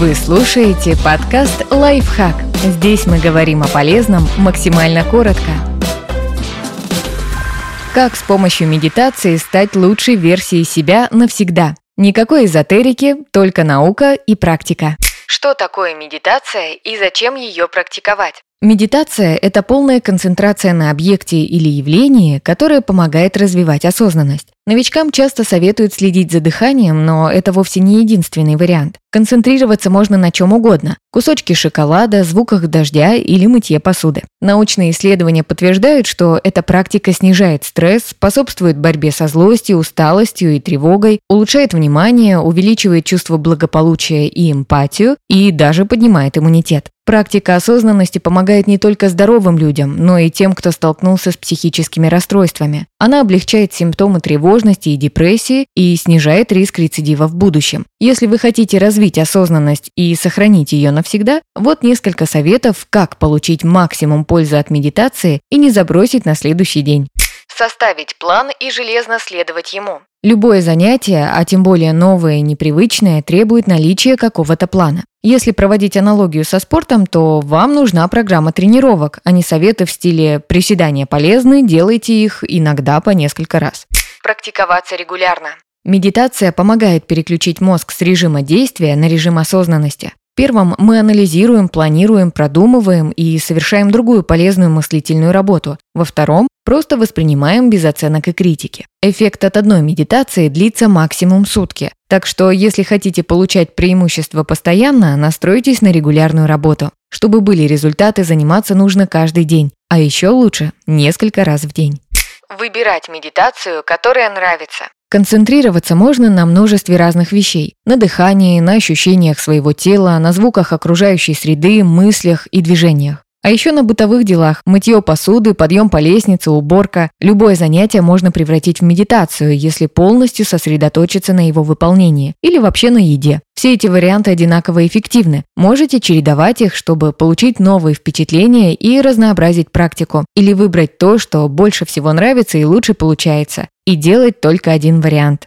Вы слушаете подкаст «Лайфхак». Здесь мы говорим о полезном максимально коротко. Как с помощью медитации стать лучшей версией себя навсегда? Никакой эзотерики, только наука и практика. Что такое медитация и зачем ее практиковать? Медитация – это полная концентрация на объекте или явлении, которое помогает развивать осознанность. Новичкам часто советуют следить за дыханием, но это вовсе не единственный вариант. Концентрироваться можно на чем угодно – кусочки шоколада, звуках дождя или мытье посуды. Научные исследования подтверждают, что эта практика снижает стресс, способствует борьбе со злостью, усталостью и тревогой, улучшает внимание, увеличивает чувство благополучия и эмпатию и даже поднимает иммунитет. Практика осознанности помогает не только здоровым людям, но и тем, кто столкнулся с психическими расстройствами. Она облегчает симптомы тревожности и депрессии и снижает риск рецидива в будущем. Если вы хотите развить осознанность и сохранить ее навсегда, вот несколько советов, как получить максимум пользы от медитации и не забросить на следующий день составить план и железно следовать ему. Любое занятие, а тем более новое и непривычное, требует наличия какого-то плана. Если проводить аналогию со спортом, то вам нужна программа тренировок, а не советы в стиле «приседания полезны, делайте их иногда по несколько раз». Практиковаться регулярно. Медитация помогает переключить мозг с режима действия на режим осознанности. Первым мы анализируем, планируем, продумываем и совершаем другую полезную мыслительную работу. Во втором просто воспринимаем без оценок и критики. Эффект от одной медитации длится максимум сутки. Так что, если хотите получать преимущество постоянно, настройтесь на регулярную работу. Чтобы были результаты, заниматься нужно каждый день, а еще лучше несколько раз в день. Выбирать медитацию, которая нравится. Концентрироваться можно на множестве разных вещей. На дыхании, на ощущениях своего тела, на звуках окружающей среды, мыслях и движениях. А еще на бытовых делах – мытье посуды, подъем по лестнице, уборка. Любое занятие можно превратить в медитацию, если полностью сосредоточиться на его выполнении или вообще на еде. Все эти варианты одинаково эффективны. Можете чередовать их, чтобы получить новые впечатления и разнообразить практику. Или выбрать то, что больше всего нравится и лучше получается. И делать только один вариант.